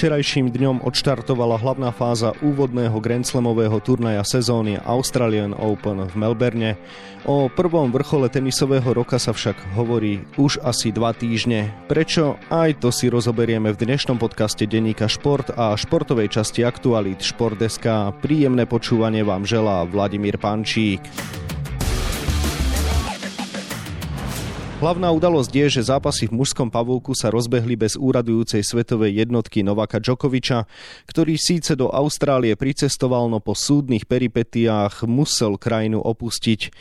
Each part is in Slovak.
Včerajším dňom odštartovala hlavná fáza úvodného Grand Slamového turnaja sezóny Australian Open v Melbourne. O prvom vrchole tenisového roka sa však hovorí už asi dva týždne. Prečo? Aj to si rozoberieme v dnešnom podcaste Deníka Šport a športovej časti Aktualit Šport.sk. Príjemné počúvanie vám želá Vladimír Pančík. Hlavná udalosť je, že zápasy v mužskom pavúku sa rozbehli bez úradujúcej svetovej jednotky Novaka Djokoviča, ktorý síce do Austrálie pricestoval, no po súdnych peripetiách musel krajinu opustiť.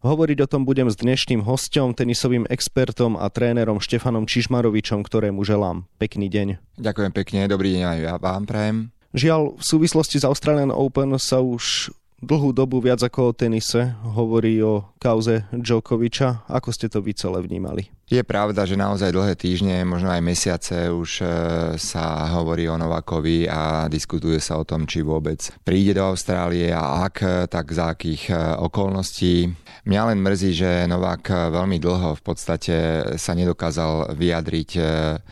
Hovoriť o tom budem s dnešným hostom, tenisovým expertom a trénerom Štefanom Čižmarovičom, ktorému želám pekný deň. Ďakujem pekne, dobrý deň aj ja vám prajem. Žiaľ, v súvislosti s Australian Open sa už dlhú dobu viac ako o tenise hovorí o kauze Djokoviča. Ako ste to vy celé vnímali? Je pravda, že naozaj dlhé týždne, možno aj mesiace už e, sa hovorí o Novakovi a diskutuje sa o tom, či vôbec príde do Austrálie a ak, tak za akých e, okolností. Mňa len mrzí, že Novák veľmi dlho v podstate sa nedokázal vyjadriť, e,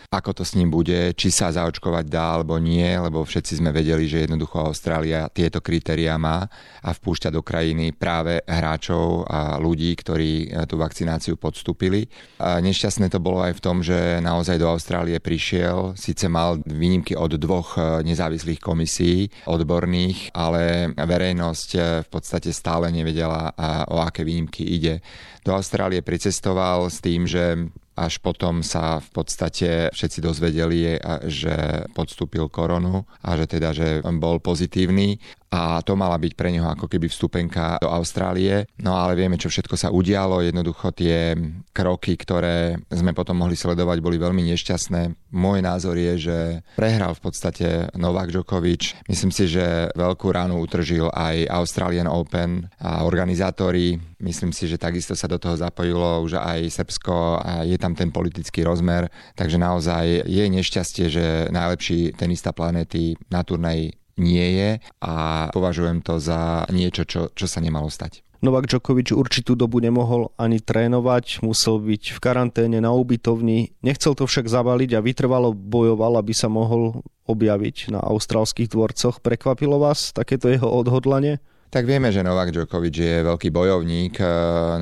ako to s ním bude, či sa zaočkovať dá alebo nie, lebo všetci sme vedeli, že jednoducho Austrália tieto kritériá má a vpúšťa do krajiny práve hráčov a ľudí, ktorí tú vakcináciu podstúpili. A nešťastné to bolo aj v tom, že naozaj do Austrálie prišiel, síce mal výnimky od dvoch e, nezávislých komisí odborných, ale verejnosť e, v podstate stále nevedela, o aké výnimky ide. Do Austrálie pricestoval s tým, že až potom sa v podstate všetci dozvedeli, že podstúpil koronu a že teda, že bol pozitívny a to mala byť pre neho ako keby vstupenka do Austrálie. No ale vieme, čo všetko sa udialo. Jednoducho tie kroky, ktoré sme potom mohli sledovať, boli veľmi nešťastné. Môj názor je, že prehral v podstate Novak Djokovic. Myslím si, že veľkú ránu utržil aj Australian Open a organizátori. Myslím si, že takisto sa do toho zapojilo už aj Srbsko a je tam ten politický rozmer. Takže naozaj je nešťastie, že najlepší tenista planéty na turnaji nie je a považujem to za niečo, čo, čo sa nemalo stať. Novak Djokovic určitú dobu nemohol ani trénovať, musel byť v karanténe na ubytovni, nechcel to však zabaliť a vytrvalo bojoval, aby sa mohol objaviť na austrálskych dvorcoch. Prekvapilo vás takéto jeho odhodlanie? Tak vieme, že Novak Djokovic je veľký bojovník. E,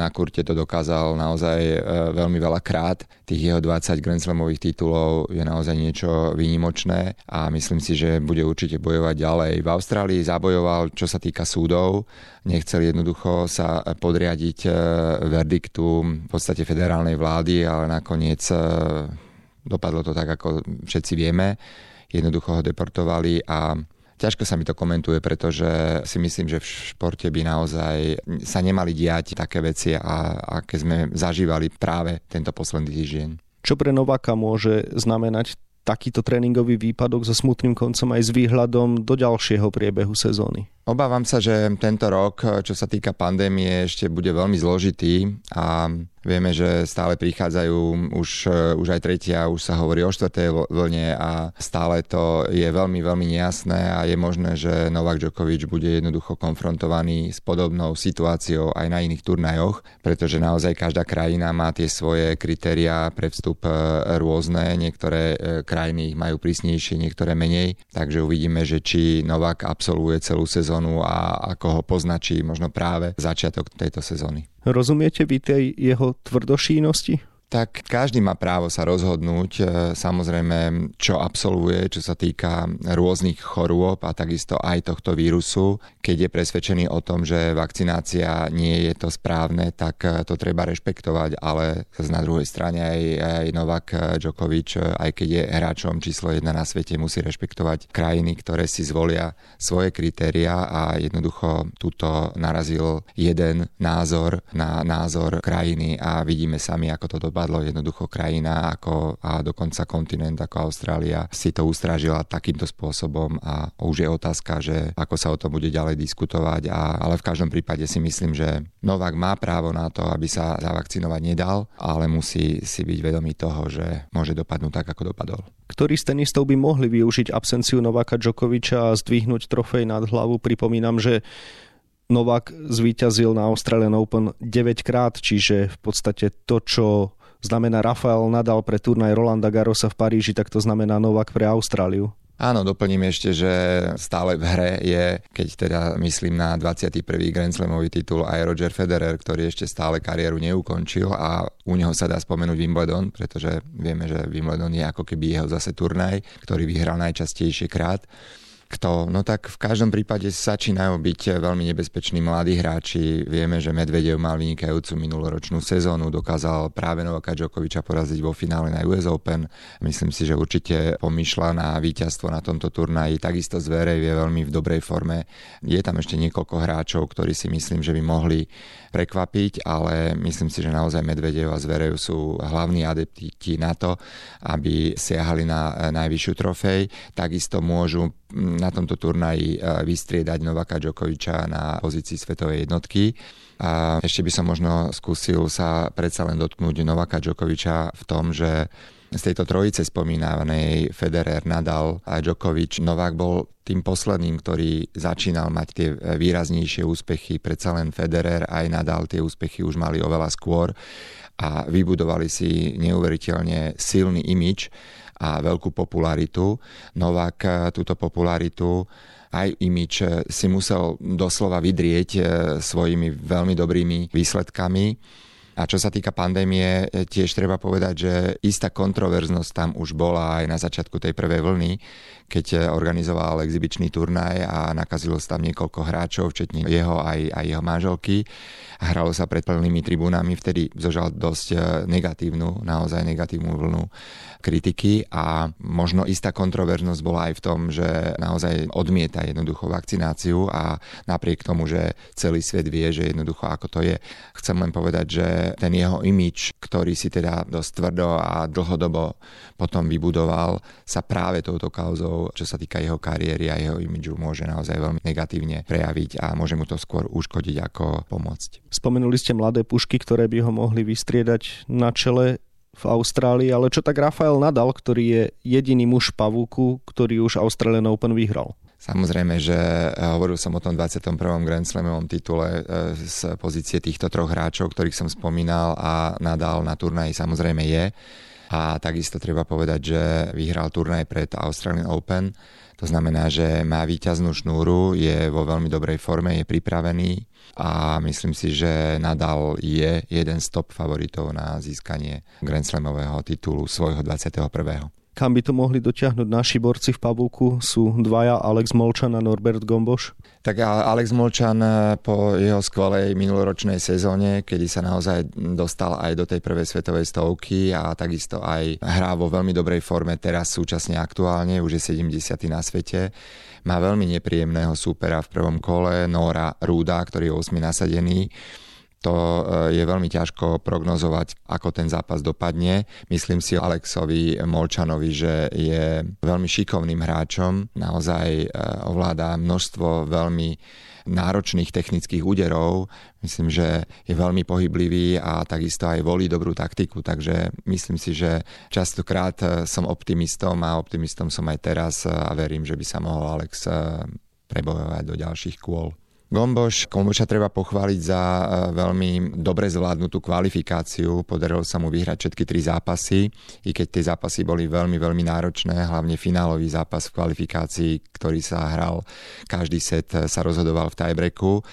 na kurte to dokázal naozaj e, veľmi veľa krát. Tých jeho 20 Grand Slamových titulov je naozaj niečo výnimočné a myslím si, že bude určite bojovať ďalej. V Austrálii zabojoval, čo sa týka súdov. Nechcel jednoducho sa podriadiť e, verdiktu v podstate federálnej vlády, ale nakoniec dopadlo to tak, ako všetci vieme. Jednoducho ho deportovali a Ťažko sa mi to komentuje, pretože si myslím, že v športe by naozaj sa nemali diať také veci, a, aké sme zažívali práve tento posledný týždeň. Čo pre Novaka môže znamenať takýto tréningový výpadok so smutným koncom aj s výhľadom do ďalšieho priebehu sezóny? Obávam sa, že tento rok, čo sa týka pandémie, ešte bude veľmi zložitý a vieme, že stále prichádzajú už, už aj tretia, už sa hovorí o štvrtej vlne a stále to je veľmi, veľmi nejasné a je možné, že Novak Djokovic bude jednoducho konfrontovaný s podobnou situáciou aj na iných turnajoch, pretože naozaj každá krajina má tie svoje kritériá pre vstup e, rôzne, niektoré e, krajiny majú prísnejšie, niektoré menej, takže uvidíme, že či Novak absolvuje celú sezónu sezónu a ako ho poznačí možno práve začiatok tejto sezóny. Rozumiete vy tej jeho tvrdošínosti? Tak každý má právo sa rozhodnúť, e, samozrejme, čo absolvuje, čo sa týka rôznych chorôb a takisto aj tohto vírusu. Keď je presvedčený o tom, že vakcinácia nie je to správne, tak e, to treba rešpektovať, ale na druhej strane aj, aj Novak Djokovic, e, aj keď je hráčom číslo jedna na svete, musí rešpektovať krajiny, ktoré si zvolia svoje kritéria a jednoducho túto narazil jeden názor na názor krajiny a vidíme sami, ako to dopadlo dopadlo. Jednoducho krajina ako, a dokonca kontinent ako Austrália si to ustrážila takýmto spôsobom a už je otázka, že ako sa o tom bude ďalej diskutovať. A, ale v každom prípade si myslím, že Novak má právo na to, aby sa zavakcinovať nedal, ale musí si byť vedomý toho, že môže dopadnúť tak, ako dopadol. Ktorí z tenistov by mohli využiť absenciu Novaka Djokoviča a zdvihnúť trofej nad hlavu? Pripomínam, že Novak zvíťazil na Australian Open 9 krát, čiže v podstate to, čo znamená Rafael Nadal pre turnaj Rolanda Garrosa v Paríži, tak to znamená Novak pre Austráliu. Áno, doplním ešte, že stále v hre je, keď teda myslím na 21. Grand Slamový titul aj Roger Federer, ktorý ešte stále kariéru neukončil a u neho sa dá spomenúť Wimbledon, pretože vieme, že Wimbledon je ako keby jeho zase turnaj, ktorý vyhral najčastejšie krát. Kto? No tak v každom prípade začínajú byť veľmi nebezpeční mladí hráči. Vieme, že Medvedev mal vynikajúcu minuloročnú sezónu, dokázal práve Novaka Djokoviča poraziť vo finále na US Open. Myslím si, že určite pomýšľa na víťazstvo na tomto turnaji. Takisto Zverev je veľmi v dobrej forme. Je tam ešte niekoľko hráčov, ktorí si myslím, že by mohli prekvapiť, ale myslím si, že naozaj Medvedev a Zverev sú hlavní adepti na to, aby siahali na najvyššiu trofej. Takisto môžu na tomto turnaji e, vystriedať Novaka Djokoviča na pozícii svetovej jednotky. A ešte by som možno skúsil sa predsa len dotknúť Novaka Djokoviča v tom, že z tejto trojice spomínanej Federer, Nadal a Djokovic, Novák bol tým posledným, ktorý začínal mať tie výraznejšie úspechy. Predsa len Federer aj Nadal tie úspechy už mali oveľa skôr a vybudovali si neuveriteľne silný imič a veľkú popularitu. Novák eh, túto popularitu aj imič eh, si musel doslova vydrieť eh, svojimi veľmi dobrými výsledkami. A čo sa týka pandémie, tiež treba povedať, že istá kontroverznosť tam už bola aj na začiatku tej prvej vlny, keď organizoval exibičný turnaj a nakazilo sa tam niekoľko hráčov, včetne jeho aj, aj jeho manželky. Hralo sa pred plnými tribúnami, vtedy zožal dosť negatívnu, naozaj negatívnu vlnu kritiky a možno istá kontroverznosť bola aj v tom, že naozaj odmieta jednoducho vakcináciu a napriek tomu, že celý svet vie, že jednoducho ako to je, chcem len povedať, že ten jeho imič, ktorý si teda dosť tvrdo a dlhodobo potom vybudoval, sa práve touto kauzou, čo sa týka jeho kariéry a jeho imidžu, môže naozaj veľmi negatívne prejaviť a môže mu to skôr uškodiť ako pomôcť. Spomenuli ste mladé pušky, ktoré by ho mohli vystriedať na čele v Austrálii, ale čo tak Rafael Nadal, ktorý je jediný muž pavúku, ktorý už Australian Open vyhral? Samozrejme, že eh, hovoril som o tom 21. Grand Slamovom titule eh, z pozície týchto troch hráčov, ktorých som spomínal a Nadal na turnaji samozrejme je. A takisto treba povedať, že vyhral turnaj pred Australian Open. To znamená, že má výťaznú šnúru, je vo veľmi dobrej forme, je pripravený a myslím si, že Nadal je jeden z top favoritov na získanie Grand Slamového titulu svojho 21 kam by to mohli dotiahnuť naši borci v Pavúku sú dvaja Alex Molčan a Norbert Gomboš? Tak Alex Molčan eh, po jeho skvelej minuloročnej sezóne, kedy sa naozaj dostal aj do tej prvej svetovej stovky a takisto aj hrá vo veľmi dobrej forme teraz súčasne aktuálne, už je 70. na svete. Má veľmi nepríjemného súpera v prvom kole, Nora Rúda, ktorý je 8 nasadený to e, je veľmi ťažko prognozovať, ako ten zápas dopadne. Myslím si Alexovi Molčanovi, že je veľmi šikovným hráčom, naozaj e, ovláda množstvo veľmi náročných technických úderov. Myslím, že je veľmi pohyblivý a takisto aj volí dobrú taktiku, takže myslím si, že častokrát e, som optimistom a optimistom som aj teraz a verím, že by sa mohol Alex prebojovať do ďalších kôl. Gomboš, Gomboša treba pochváliť za e, veľmi dobre zvládnutú kvalifikáciu. Podarilo sa mu vyhrať všetky tri zápasy, i keď tie zápasy boli veľmi, veľmi náročné, hlavne finálový zápas v kvalifikácii, ktorý sa hral, každý set sa rozhodoval v tiebreaku.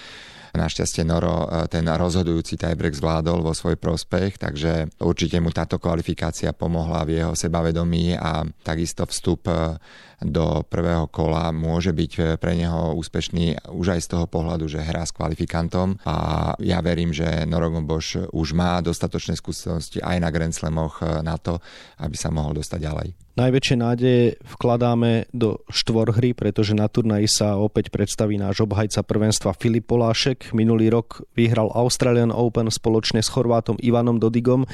Našťastie Noro e, ten rozhodujúci tiebreak zvládol vo svoj prospech, takže určite mu táto kvalifikácia pomohla v jeho sebavedomí a takisto vstup e, do prvého kola môže byť eh, pre neho úspešný už aj z toho pohľadu, že hrá s kvalifikantom a ja verím, že Norogom Bosch už má dostatočné skúsenosti aj na Grand na to, aby sa mohol dostať ďalej. Najväčšie nádeje vkladáme do štvorhry, pretože na turnaji sa opäť predstaví náš obhajca prvenstva Filip Polášek. Minulý rok vyhral Australian Open spoločne s Chorvátom Ivanom Dodigom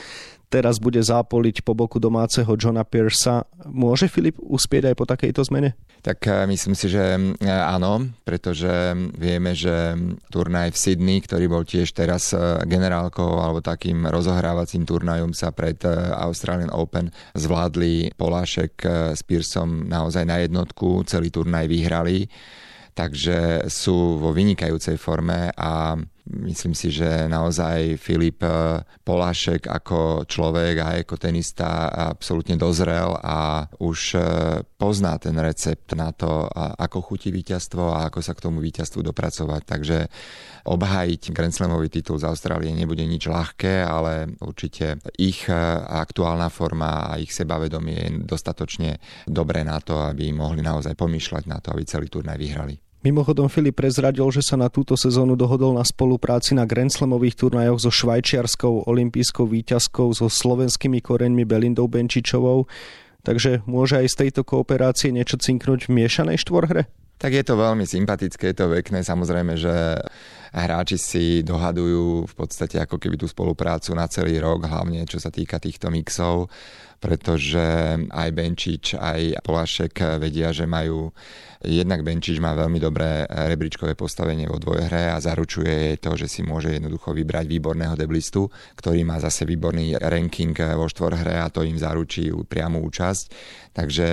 teraz bude zápoliť po boku domáceho Johna Pearsa. Môže Filip uspieť aj po takejto zmene? Tak eh, myslím si, že eh, áno, pretože vieme, že turnaj v Sydney, ktorý bol tiež teraz eh, generálkou alebo takým rozohrávacím turnajom sa pred Australian Open zvládli Polášek s Pearsom naozaj na jednotku, celý turnaj vyhrali takže sú vo vynikajúcej forme a Myslím si, že naozaj Filip eh, Polášek ako človek a ako tenista absolútne dozrel a už eh, pozná ten recept na to, ako chutí víťazstvo a ako sa k tomu víťazstvu dopracovať. Takže obhájiť Grand Slamový titul z Austrálie nebude nič ľahké, ale určite ich eh, aktuálna forma a ich sebavedomie je dostatočne dobré na to, aby mohli naozaj pomýšľať na to, aby celý turnaj vyhrali. Mimochodom Filip prezradil, že sa na túto sezónu dohodol na spolupráci na Grand Slamových turnajoch so švajčiarskou olympijskou výťazkou so slovenskými koreňmi Belindou Benčičovou, takže môže aj z tejto kooperácie niečo cinknúť v miešanej štvorhre? Tak je to veľmi sympatické, je to pekné. Samozrejme, že hráči si dohadujú v podstate ako keby tú spoluprácu na celý rok, hlavne čo sa týka týchto mixov pretože aj Benčič, aj Polašek vedia, že majú jednak Benčič má veľmi dobré rebríčkové postavenie vo dvojhre a zaručuje to, že si môže jednoducho vybrať výborného deblistu, ktorý má zase výborný ranking vo štvorhre a to im zaručí priamu účasť. Takže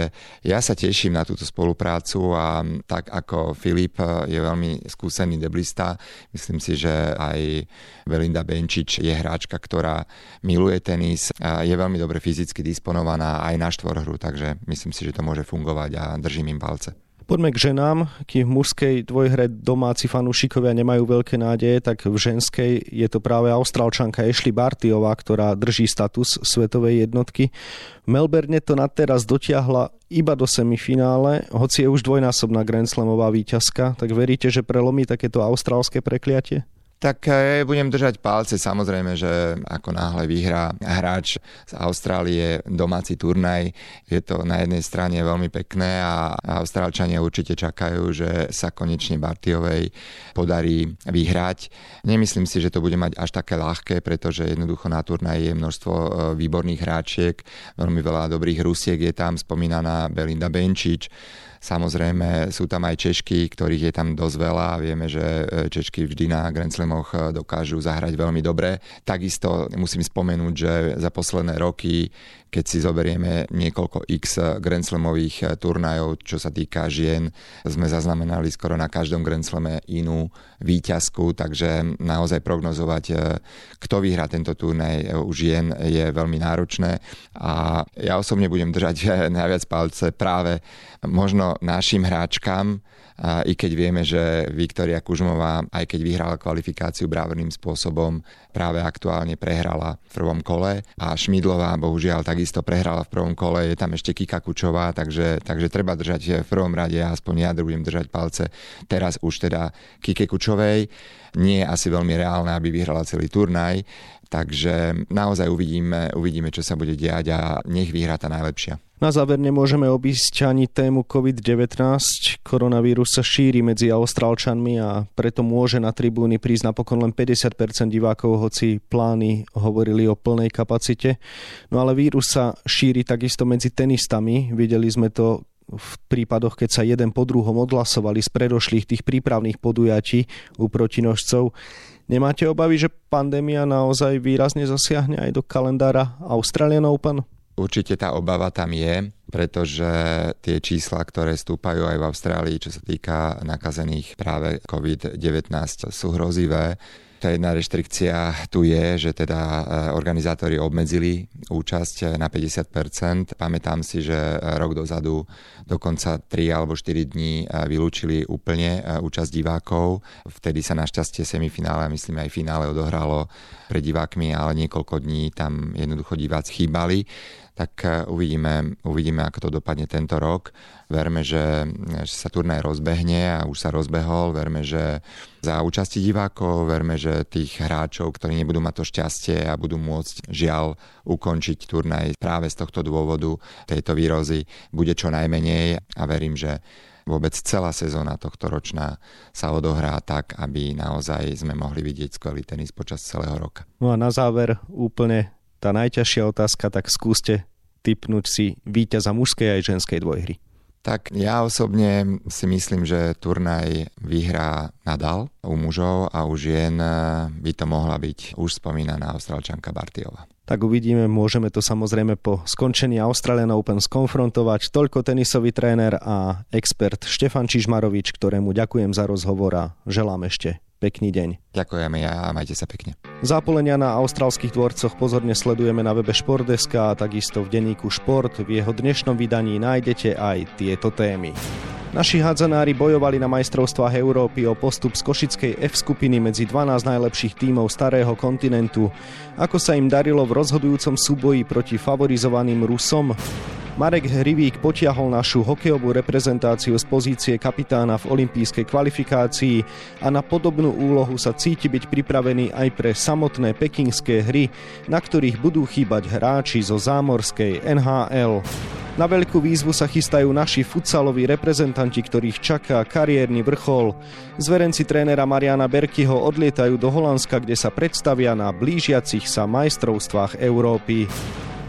ja sa teším na túto spoluprácu a tak ako Filip je veľmi skúsený deblista, myslím si, že aj Belinda Benčič je hráčka, ktorá miluje tenis, je veľmi dobre fyzicky disponovaná aj na štvorhru, takže myslím si, že to môže fungovať a držím im palce. Poďme k ženám. Kým v mužskej dvojhre domáci fanúšikovia nemajú veľké nádeje, tak v ženskej je to práve austrálčanka Ashley Bartiová, ktorá drží status svetovej jednotky. V Melbourne to na teraz dotiahla iba do semifinále, hoci je už dvojnásobná Grand Slamová víťazka, tak veríte, že prelomí takéto austrálske prekliatie? Tak ja budem držať palce, samozrejme, že ako náhle vyhrá hráč z Austrálie domáci turnaj, je to na jednej strane veľmi pekné a Austrálčania určite čakajú, že sa konečne Bartiovej podarí vyhrať. Nemyslím si, že to bude mať až také ľahké, pretože jednoducho na turnaj je množstvo e, výborných hráčiek, veľmi veľa dobrých Rusiek je tam, spomínaná Belinda Benčič, Samozrejme sú tam aj Češky, ktorých je tam dosť veľa. Vieme, že e, Češky vždy na Grand Slamoch e, dokážu zahrať veľmi dobre. Takisto musím spomenúť, že za posledné roky keď si zoberieme niekoľko x Grand Slamových eh, turnajov, čo sa týka žien, sme zaznamenali skoro na každom Grand Slame inú výťazku, takže naozaj prognozovať, eh, kto vyhrá tento turnaj eh, u žien je veľmi náročné. A ja osobne budem držať najviac palce práve možno našim hráčkam, i keď vieme, že Viktoria Kužmová, aj keď vyhrala kvalifikáciu braverným spôsobom, práve aktuálne prehrala v prvom kole a Šmidlová bohužiaľ takisto prehrala v prvom kole, je tam ešte Kika Kučová, takže, takže treba držať v prvom rade, aspoň ja budem držať palce teraz už teda Kike Kučovej. Nie je asi veľmi reálne, aby vyhrala celý turnaj, takže naozaj uvidíme, uvidíme, čo sa bude diať a nech vyhrá tá najlepšia. Na záver nemôžeme obísť ani tému COVID-19. Koronavírus sa šíri medzi Austrálčanmi a preto môže na tribúny prísť napokon len 50% divákov, hoci plány hovorili o plnej kapacite. No ale vírus sa šíri takisto medzi tenistami. Videli sme to v prípadoch, keď sa jeden po druhom odhlasovali z predošlých tých prípravných podujatí u protinožcov. Nemáte obavy, že pandémia naozaj výrazne zasiahne aj do kalendára Australian Open? Určite tá obava tam je, pretože tie čísla, ktoré stúpajú aj v Austrálii, čo sa týka nakazených práve COVID-19, sú hrozivé. Tá jedna reštrikcia tu je, že teda e, organizátori obmedzili účasť na 50%. Pamätám si, že rok dozadu dokonca 3 alebo 4 dní vylúčili úplne účasť divákov. Vtedy sa našťastie semifinále myslím aj finále odohralo pred divákmi, ale niekoľko dní tam jednoducho diváci chýbali tak uvidíme, uvidíme, ako to dopadne tento rok. Verme, že, že sa turnaj rozbehne a už sa rozbehol. Verme, že za účasti divákov, verme, že tých hráčov, ktorí nebudú mať to šťastie a budú môcť žiaľ ukončiť turnaj práve z tohto dôvodu tejto výrozy, bude čo najmenej a verím, že vôbec celá sezóna tohto ročná sa odohrá tak, aby naozaj sme mohli vidieť skvelý tenis počas celého roka. No a na záver úplne tá najťažšia otázka, tak skúste typnúť si víťaza mužskej aj ženskej dvojhry. Tak ja osobne si myslím, že turnaj vyhrá Nadal u mužov a u žien by to mohla byť už spomínaná Austrálčanka Bartiova. Tak uvidíme, môžeme to samozrejme po skončení Australian Open skonfrontovať. Toľko tenisový tréner a expert Štefan Čižmarovič, ktorému ďakujem za rozhovor a želám ešte Pekný deň. Ďakujeme a majte sa pekne. Zápolenia na austrálskych dvorcoch pozorne sledujeme na webe Športdeska a takisto v denníku Šport. V jeho dnešnom vydaní nájdete aj tieto témy. Naši hádzanári bojovali na majstrovstvách Európy o postup z Košickej F skupiny medzi 12 najlepších tímov starého kontinentu. Ako sa im darilo v rozhodujúcom súboji proti favorizovaným Rusom? Marek Hrivík potiahol našu hokejovú reprezentáciu z pozície kapitána v olympijskej kvalifikácii a na podobnú úlohu sa cíti byť pripravený aj pre samotné pekingské hry, na ktorých budú chýbať hráči zo zámorskej NHL. Na veľkú výzvu sa chystajú naši futsaloví reprezentanti, ktorých čaká kariérny vrchol. Zverenci trénera Mariana Berkyho odlietajú do Holandska, kde sa predstavia na blížiacich sa majstrovstvách Európy.